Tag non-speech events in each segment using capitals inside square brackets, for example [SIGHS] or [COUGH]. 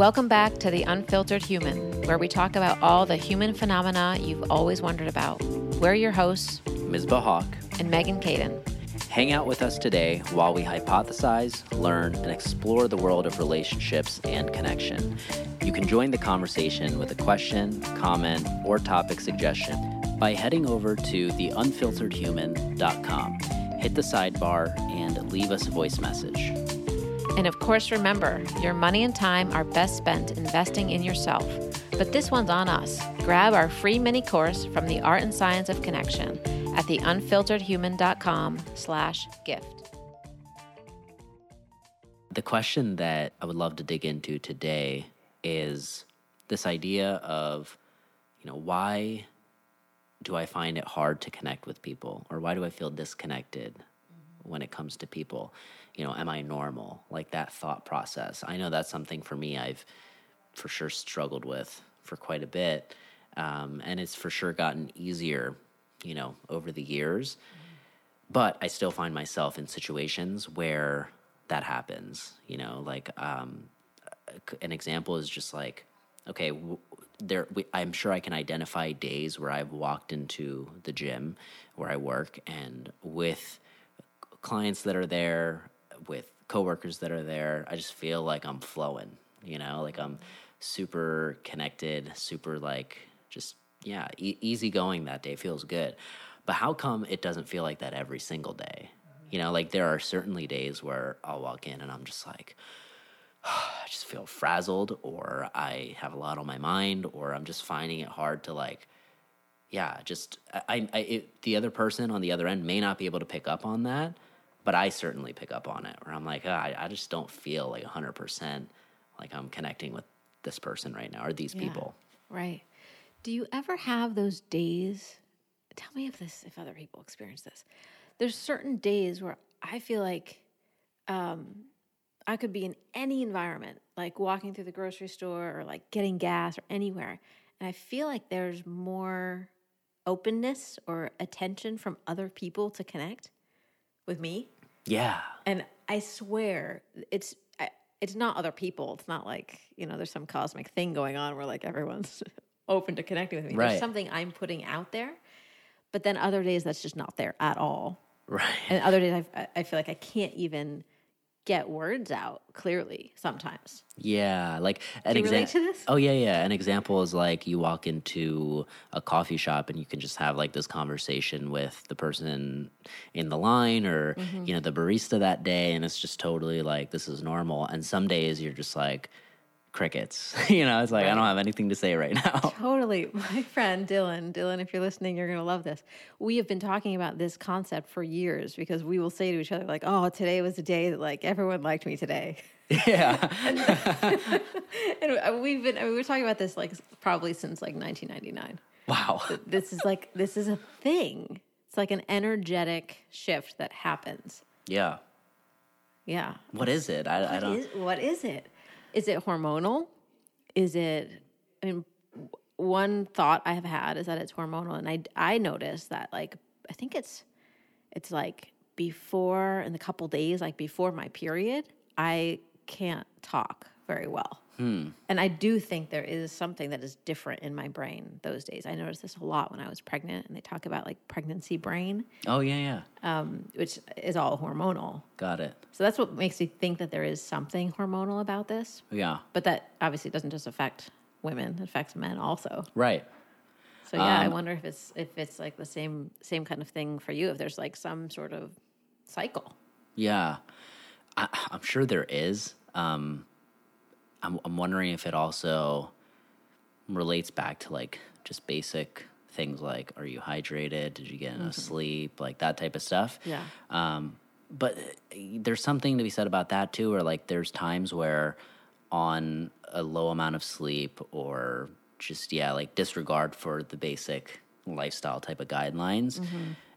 Welcome back to The Unfiltered Human, where we talk about all the human phenomena you've always wondered about. We're your hosts, Ms. Bahawk. and Megan Caden. Hang out with us today while we hypothesize, learn, and explore the world of relationships and connection. You can join the conversation with a question, comment, or topic suggestion by heading over to theunfilteredhuman.com. Hit the sidebar and leave us a voice message. And of course, remember, your money and time are best spent investing in yourself. But this one's on us. Grab our free mini course from the Art and Science of Connection at theunfilteredhuman.com slash gift. The question that I would love to dig into today is this idea of, you know, why do I find it hard to connect with people? Or why do I feel disconnected when it comes to people? You know, am I normal? Like that thought process. I know that's something for me I've for sure struggled with for quite a bit. Um, and it's for sure gotten easier, you know, over the years. But I still find myself in situations where that happens, you know, like um, an example is just like, okay, w- there. We, I'm sure I can identify days where I've walked into the gym where I work, and with clients that are there, with coworkers that are there, I just feel like I'm flowing. You know, like I'm super connected, super like just yeah, e- easy going that day feels good. But how come it doesn't feel like that every single day? You know, like there are certainly days where I'll walk in and I'm just like, [SIGHS] I just feel frazzled, or I have a lot on my mind, or I'm just finding it hard to like, yeah, just I, I it, the other person on the other end may not be able to pick up on that, but I certainly pick up on it. Where I'm like, ah, I, I just don't feel like 100 percent like I'm connecting with this person right now or these Yeah. people. Right. Do you ever have those days? Tell me if this, if other people experience this. There's certain days where I feel like um, I could be in any environment, like walking through the grocery store or like getting gas or anywhere, and I feel like there's more openness or attention from other people to connect with me. Yeah, And I swear, it's it's not other people. It's not like you know, there's some cosmic thing going on where like everyone's [LAUGHS] open to connecting with me. Right. There's something I'm putting out there, but then other days that's just not there at all. right. And other days I, I feel like I can't even get words out clearly. Sometimes. Yeah, like an example. Oh yeah, yeah. An example is like you walk into a coffee shop and you can just have like this conversation with the person in the line or Mm-hmm. you know the barista that day, and it's just totally like this is normal. And some days you're just like crickets. [LAUGHS] you know, it's like I don't have anything to say right now. [LAUGHS] Totally. My friend Dylan, Dylan, if you're listening, you're going to love this. We have been talking about this concept for years because we will say to each other, like, oh, today was the day that like everyone liked me today. yeah, [LAUGHS] and uh, we've been, I mean, we were talking about this like probably since like 1999. wow. This is like, this is a thing. It's like an energetic shift that happens. Yeah. Yeah. What is it? I, I don't. is, what is it? Is it hormonal? Is it, I mean, one thought I have had is that it's hormonal. And I, I noticed that like, I think it's, it's like before in the couple days, like before my period, I can't talk very well. And I do think there is something that is different in my brain those days. I noticed this a lot when I was pregnant, and they talk about like pregnancy brain, Oh yeah, yeah. um, which is all hormonal. Got it. So that's what makes me think that there is something hormonal about this. Yeah. But that obviously doesn't just affect women; it affects men also. Right. So yeah, I Um, wonder if it's if it's like the same same kind of thing for you. If there's like some sort of cycle. Yeah, I, I'm sure there is. Um, I'm, I'm wondering if it also relates back to like just basic things like are you hydrated? Did you get enough sleep? Like that type of stuff. Yeah. Um, but uh, there's something to be said about that too, where like there's times where on a low amount of sleep or just, yeah, like disregard for the basic lifestyle type of guidelines.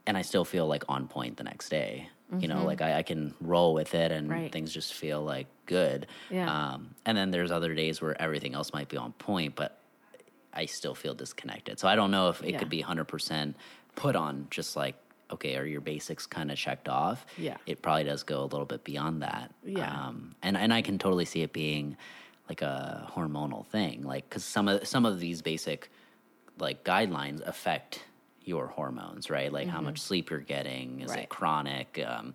And I still feel like on point the next day. You know, like I, I can roll with it and Right. things just feel like good. Yeah. Um, and then there's other days where everything else might be on point, but I still feel disconnected. So I don't know if it Yeah. could be 100% put on just like, okay, are your basics kind of checked off? Yeah. It probably does go a little bit beyond that. Yeah. Um, and, and I can totally see it being like a hormonal thing, like because some of some of these basic like guidelines affect your hormones, right? Like how much sleep you're getting, is Mm-hmm. Right. it chronic? Um,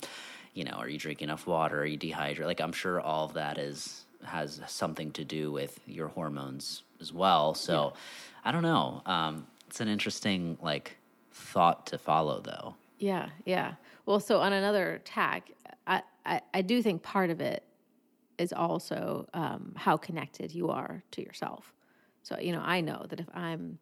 you know, are you drinking enough water? Are you dehydrated? Like I'm sure all of that is has something to do with your hormones as well. So I don't know. Um, it's an interesting like thought to follow, though. Yeah, yeah. Well, so on another tack, I, I, I do think part of it is also um, how connected you are to yourself. So, you know, I know that if I'm,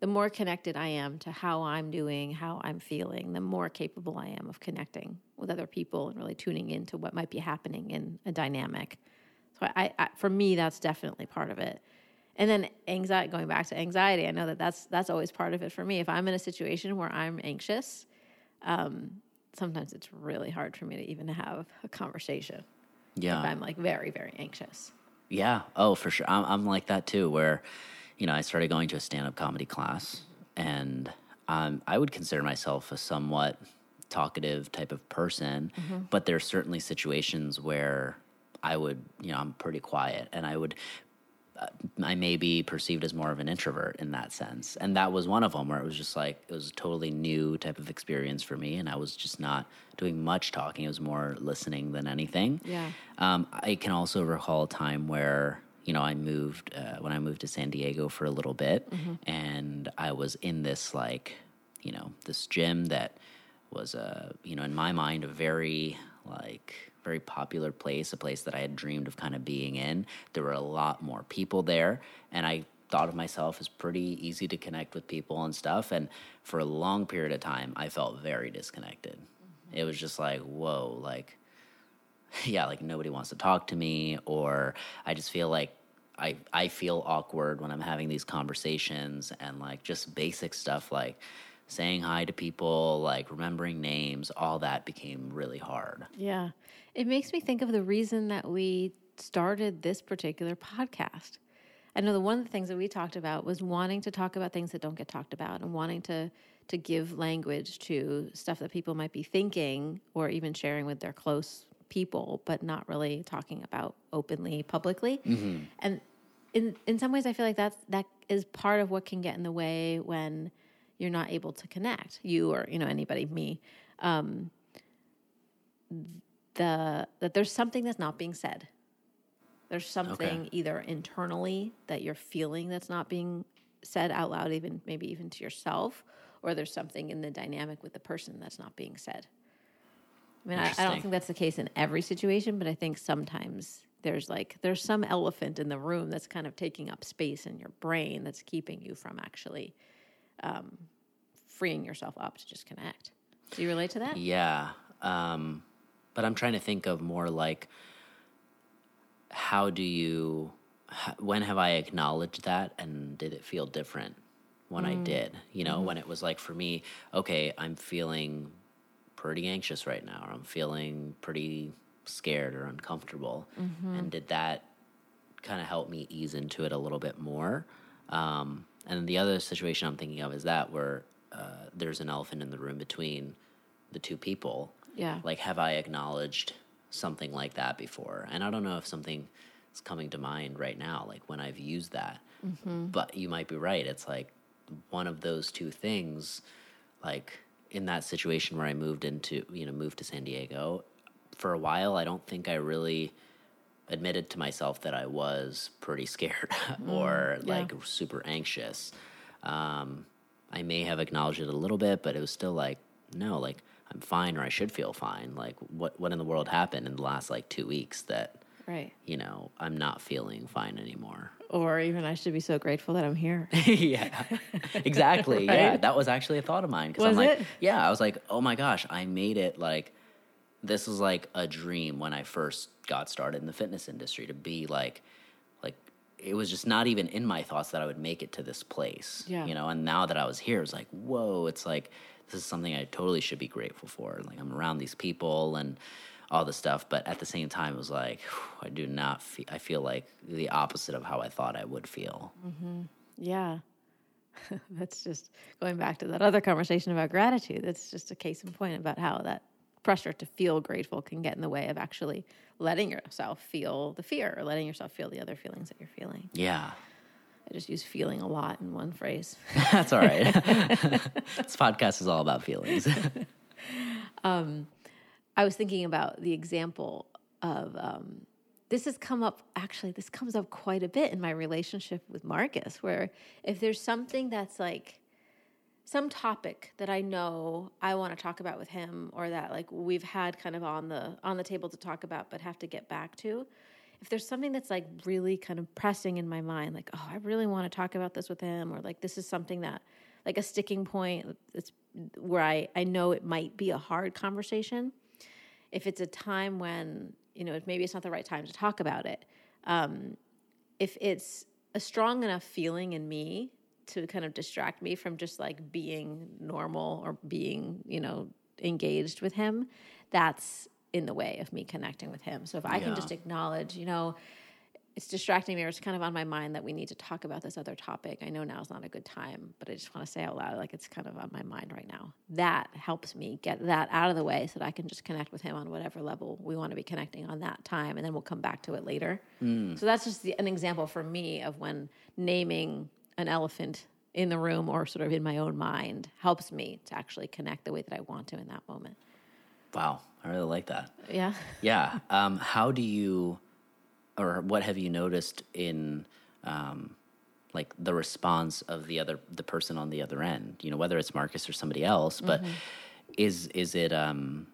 the more connected I am to how I'm doing, how I'm feeling, the more capable I am of connecting with other people and really tuning into what might be happening in a dynamic. So, I, I for me, that's definitely part of it. And then anxiety, going back to anxiety, I know that that's that's always part of it for me. If I'm in a situation where I'm anxious, um, sometimes it's really hard for me to even have a conversation Yeah. if I'm like very very anxious. Yeah. Oh, for sure. I'm, I'm like that too, where, you know, I started going to a stand up comedy class and um, I would consider myself a somewhat talkative type of person, but there's certainly situations where I would, you know, I'm pretty quiet and I would, uh, I may be perceived as more of an introvert in that sense. And that was one of them where it was just like, it was a totally new type of experience for me. And I was just not doing much talking. It was more listening than anything. Yeah. Um, I can also recall a time where you know I moved uh, when I moved to San Diego for a little bit, mm-hmm. and I was in this like you know this gym that was a you know in my mind a very like very popular place, a place that I had dreamed of kind of being in. There were a lot more people there, and I thought of myself as pretty easy to connect with people and stuff. And for a long period of time, I felt very disconnected. Mm-hmm. It was just like, whoa, like [LAUGHS] yeah, like nobody wants to talk to me, or I just feel like I I feel awkward when I'm having these conversations, and like just basic stuff like saying hi to people, like remembering names, all that became really hard. Yeah. It makes me think of the reason that we started this particular podcast. I know the one of the things that we talked about was wanting to talk about things that don't get talked about and wanting to to give language to stuff that people might be thinking or even sharing with their close people, but not really talking about openly publicly. Mm-hmm. And in in some ways I feel like that's that is part of what can get in the way when you're not able to connect, you or, you know, anybody, me um, the that there's something that's not being said. There's something either internally that you're feeling that's not being said out loud, even maybe even to yourself, or there's something in the dynamic with the person that's not being said. I mean, I, I don't think that's the case in every situation, but I think sometimes there's like there's some elephant in the room that's kind of taking up space in your brain that's keeping you from actually um, freeing yourself up to just connect. Do you relate to that? Yeah. Um, but I'm trying to think of more like how do you, when have I acknowledged that and did it feel different when I did? You know, when it was like for me, okay, I'm feeling pretty anxious right now, or I'm feeling pretty scared or uncomfortable. And did that kind of help me ease into it a little bit more? Um, and the other situation I'm thinking of is that where uh, there's an elephant in the room between the two people. Yeah. Like, have I acknowledged something like that before? And I don't know if something is coming to mind right now, like when I've used that. But you might be right. It's like one of those two things, like in that situation where I moved into, you know, moved to San Diego, for a while, I don't think I really admitted to myself that I was pretty scared [LAUGHS] or yeah. like super anxious. Um, I may have acknowledged it a little bit, but it was still like, no, like I'm fine or I should feel fine. Like what what in the world happened in the last like two weeks that Right. you know I'm not feeling fine anymore. Or even I should be so grateful that I'm here. [LAUGHS] yeah, exactly. [LAUGHS] Yeah, that was actually a thought of mine. Cause Was I'm like, it? yeah, I was like, oh my gosh, I made it. Like, this was like a dream when I first got started in the fitness industry to be like, like it was just not even in my thoughts that I would make it to this place. Yeah. You know, and now that I was here, it was like, whoa, it's like this is something I totally should be grateful for. Like I'm around these people and all this stuff, but at the same time, it was like I do not. Feel, I feel like the opposite of how I thought I would feel. Mm-hmm. Yeah. [LAUGHS] That's just going back to that other conversation about gratitude. That's just a case in point about how that pressure to feel grateful can get in the way of actually letting yourself feel the fear or letting yourself feel the other feelings that you're feeling. Yeah. I just use feeling a lot in one phrase. [LAUGHS] That's all right. [LAUGHS] this podcast is all about feelings. Um, I was thinking about the example of um, this has come up actually, this comes up quite a bit in my relationship with Marcus, where if there's something that's like some topic that I know I want to talk about with him or that like we've had kind of on the on the table to talk about but have to get back to if there's something that's like really kind of pressing in my mind like oh I really want to talk about this with him or like this is something that like a sticking point it's where I I know it might be a hard conversation if it's a time when you know maybe it's not the right time to talk about it um, if it's a strong enough feeling in me to kind of distract me from just like being normal or being you know engaged with him that's in the way of me connecting with him. So if i can just acknowledge you know it's distracting me or it's kind of on my mind that we need to talk about this other topic. I know now is not a good time, but I just want to say out loud, like it's kind of on my mind right now. That helps me get that out of the way so that I can just connect with him on whatever level we want to be connecting on that time. And then we'll come back to it later. So that's just the, an example for me of when naming an elephant in the room or sort of in my own mind helps me to actually connect the way that I want to in that moment. wow. I really like that. Yeah. Yeah. Um, how do you, or what have you noticed in, um, like the response of the other, the person on the other end? You know, whether it's Marcus or somebody else, but is is it? Um,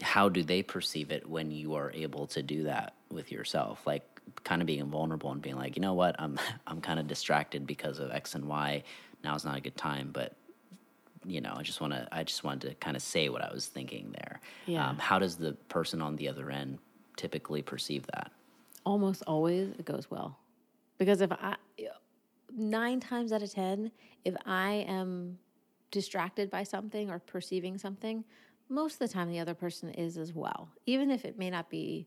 how do they perceive it when you are able to do that with yourself? Like, kind of being vulnerable and being like, you know what, I'm [LAUGHS] I'm kind of distracted because of X and Y. Now is not a good time, but you know, I just want to, I just wanted to kind of say what I was thinking there. Yeah. Um, how does the person on the other end typically perceive that? almost always it goes well. Because if i nine times out of ten if i am distracted by something or perceiving something most of the time the other person is as well. Even if it may not be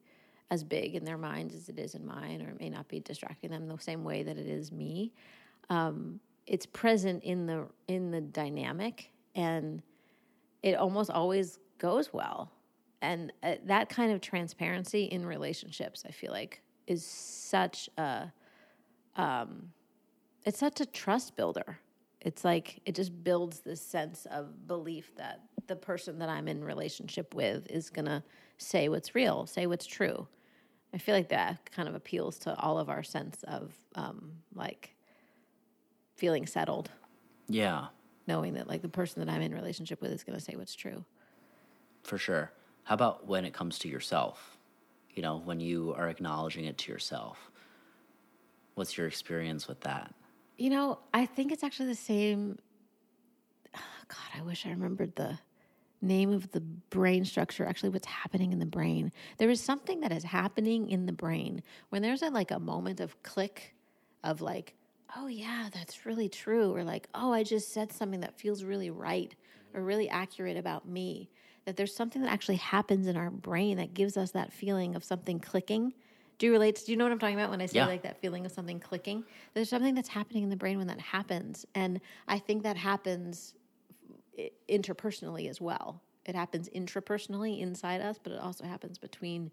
as big in their minds as it is in mine or it may not be distracting them the same way that it is me um, it's present in the in the dynamic and it almost always goes well and uh, that kind of transparency in relationships i feel like is such a um it's such a trust builder. It's like it just builds this sense of belief that the person that i'm in relationship with is going to say what's real say what's true. I feel like that kind of appeals to all of our sense of um like feeling settled. Yeah, knowing that like the person that i'm in relationship with is going to say what's true. For sure. How about when it comes to yourself? You know, when you are acknowledging it to yourself, what's your experience with that? You know, I think it's actually the same. [SIGHS] God, I wish I remembered the name of the brain structure, actually, what's happening in the brain. There is something that is happening in the brain when there's a, like a moment of click of like, oh, yeah, that's really true. Or like, oh, I just said something that feels really right or really accurate about me. That there's something that actually happens in our brain that gives us that feeling of something clicking. Do you relate? Do you know what I'm talking about when I say Yeah. like that feeling of something clicking? There's something that's happening in the brain when that happens, and I think that happens interpersonally as well. It happens intrapersonally inside us, but it also happens between.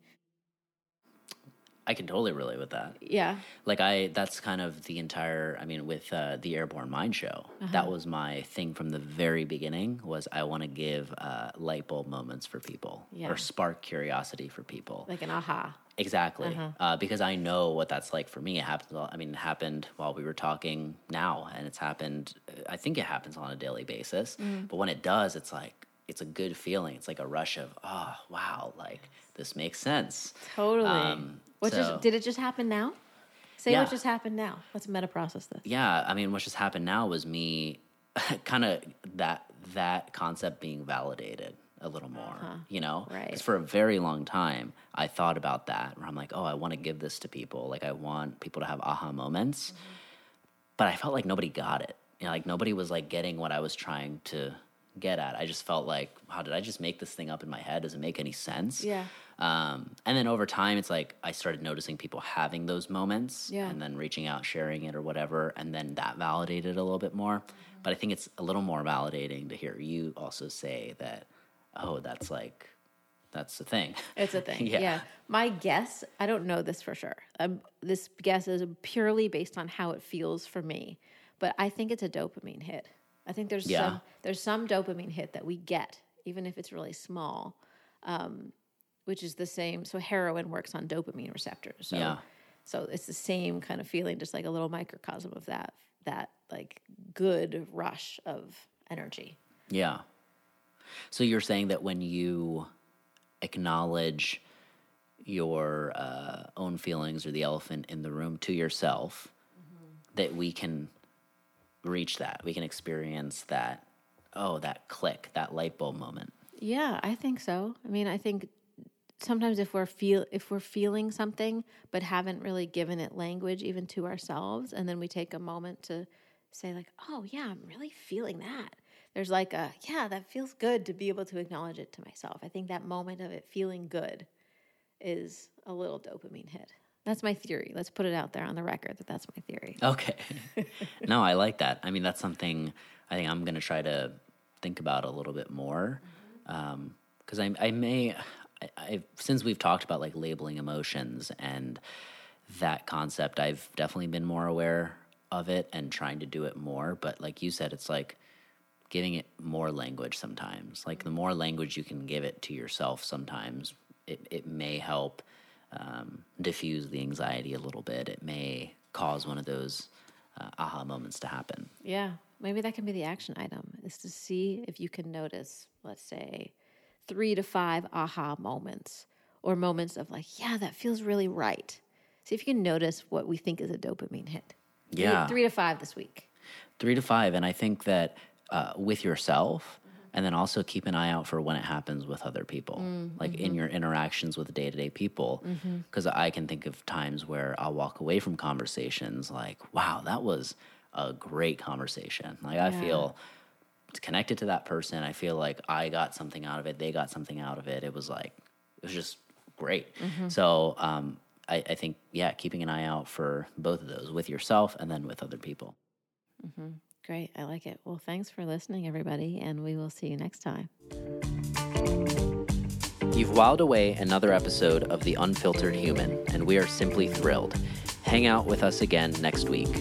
I can totally relate with that. Yeah, Like I, that's kind of the entire. I mean, with uh, the Airborne Mind Show, that was my thing from the very beginning. Was I want to give uh, light bulb moments for people, Yeah. or spark curiosity for people. like an aha. Exactly, Uh-huh. uh, because I know what that's like for me. It happens. I mean, it happened while we were talking now, and it's happened. I think it happens on a daily basis. Mm. But when it does, it's like it's a good feeling. It's like a rush of, oh wow, like this makes sense. Totally. Um, what so- just did it just happen now? Say Yeah. what just happened now. Let's meta process this. yeah i mean what just happened now was me [LAUGHS] kind of that that concept being validated a little more you know Uh-huh. Right. 'Cause for a very long time i thought about that where i'm like oh i want to give this to people like i want people to have aha moments Mm-hmm. but i felt like nobody got it you know like nobody was like getting what i was trying to get at i just felt like how did i just make this thing up in my head does it make any sense Yeah. um, and then over time, it's like I started noticing people having those moments Yeah. and then reaching out, sharing it or whatever. And then that validated a little bit more. But I think it's a little more validating to hear you also say that oh, that's like, that's the thing. It's a thing. [LAUGHS] Yeah. yeah. My guess, I don't know this for sure. Um, this guess is purely based on how it feels for me, but I think it's a dopamine hit. I think there's Yeah. some there's some dopamine hit that we get, even if it's really small, um, which is the same. So heroin works on dopamine receptors. So, Yeah. So it's the same kind of feeling, just like a little microcosm of that that like good rush of energy. Yeah. So you're saying that when you acknowledge your uh, own feelings or the elephant in the room to yourself, that we can reach that. We can experience that, oh, that click, that light bulb moment. Yeah, I think so. I mean, I think sometimes if we're feel if we're feeling something but haven't really given it language even to ourselves and then we take a moment to say like, "Oh, yeah, I'm really feeling that." There's like a, yeah, that feels good to be able to acknowledge it to myself. I think that moment of it feeling good is a little dopamine hit. That's my theory. Let's put it out there on the record that that's my theory. Okay. [LAUGHS] no, I like that. I mean, that's something I think I'm going to try to think about a little bit more. Um, because I, I may, I, I, since we've talked about like labeling emotions and that concept, I've definitely been more aware of it and trying to do it more. But like you said, it's like giving it more language sometimes. Like the more language you can give it to yourself sometimes, it, it may help um, diffuse the anxiety a little bit. It may cause one of those uh, aha moments to happen. Yeah, maybe that can be the action item is to see if you can notice, let's say, three to five aha moments or moments of like, yeah, that feels really right. See if you can notice what we think is a dopamine hit. Three- Yeah. Three, to five this week. Three to five. And I think that uh, with yourself, and then also keep an eye out for when it happens with other people, mm, like in mm-hmm. your interactions with day to day people. Mm-hmm. Because I can think of times where I'll walk away from conversations like, wow, that was a great conversation. Like, I Yeah. feel connected to that person. I feel like I got something out of it. They got something out of it. It was like, it was just great. Mm-hmm. So, um, I, I think, yeah, keeping an eye out for both of those with yourself and then with other people. Great. I like it. Well, thanks for listening, everybody, and we will see you next time. You've wowed away another episode of The Unfiltered Human, and we are simply thrilled. Hang out with us again next week.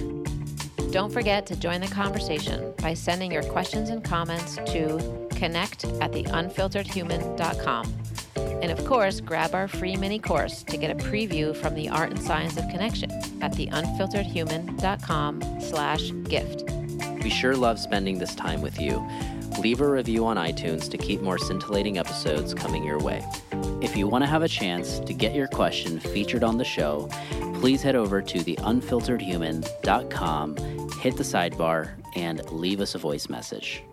Don't forget to join the conversation by sending your questions and comments to connect at theunfilteredhuman.com. And of course, grab our free mini course to get a preview from the art and science of connection at theunfilteredhuman.com slash gift. We sure love spending this time with you. Leave a review on iTunes to keep more scintillating episodes coming your way. If you want to have a chance to get your question featured on the show, please head over to theunfilteredhuman.com, hit the sidebar, and leave us a voice message.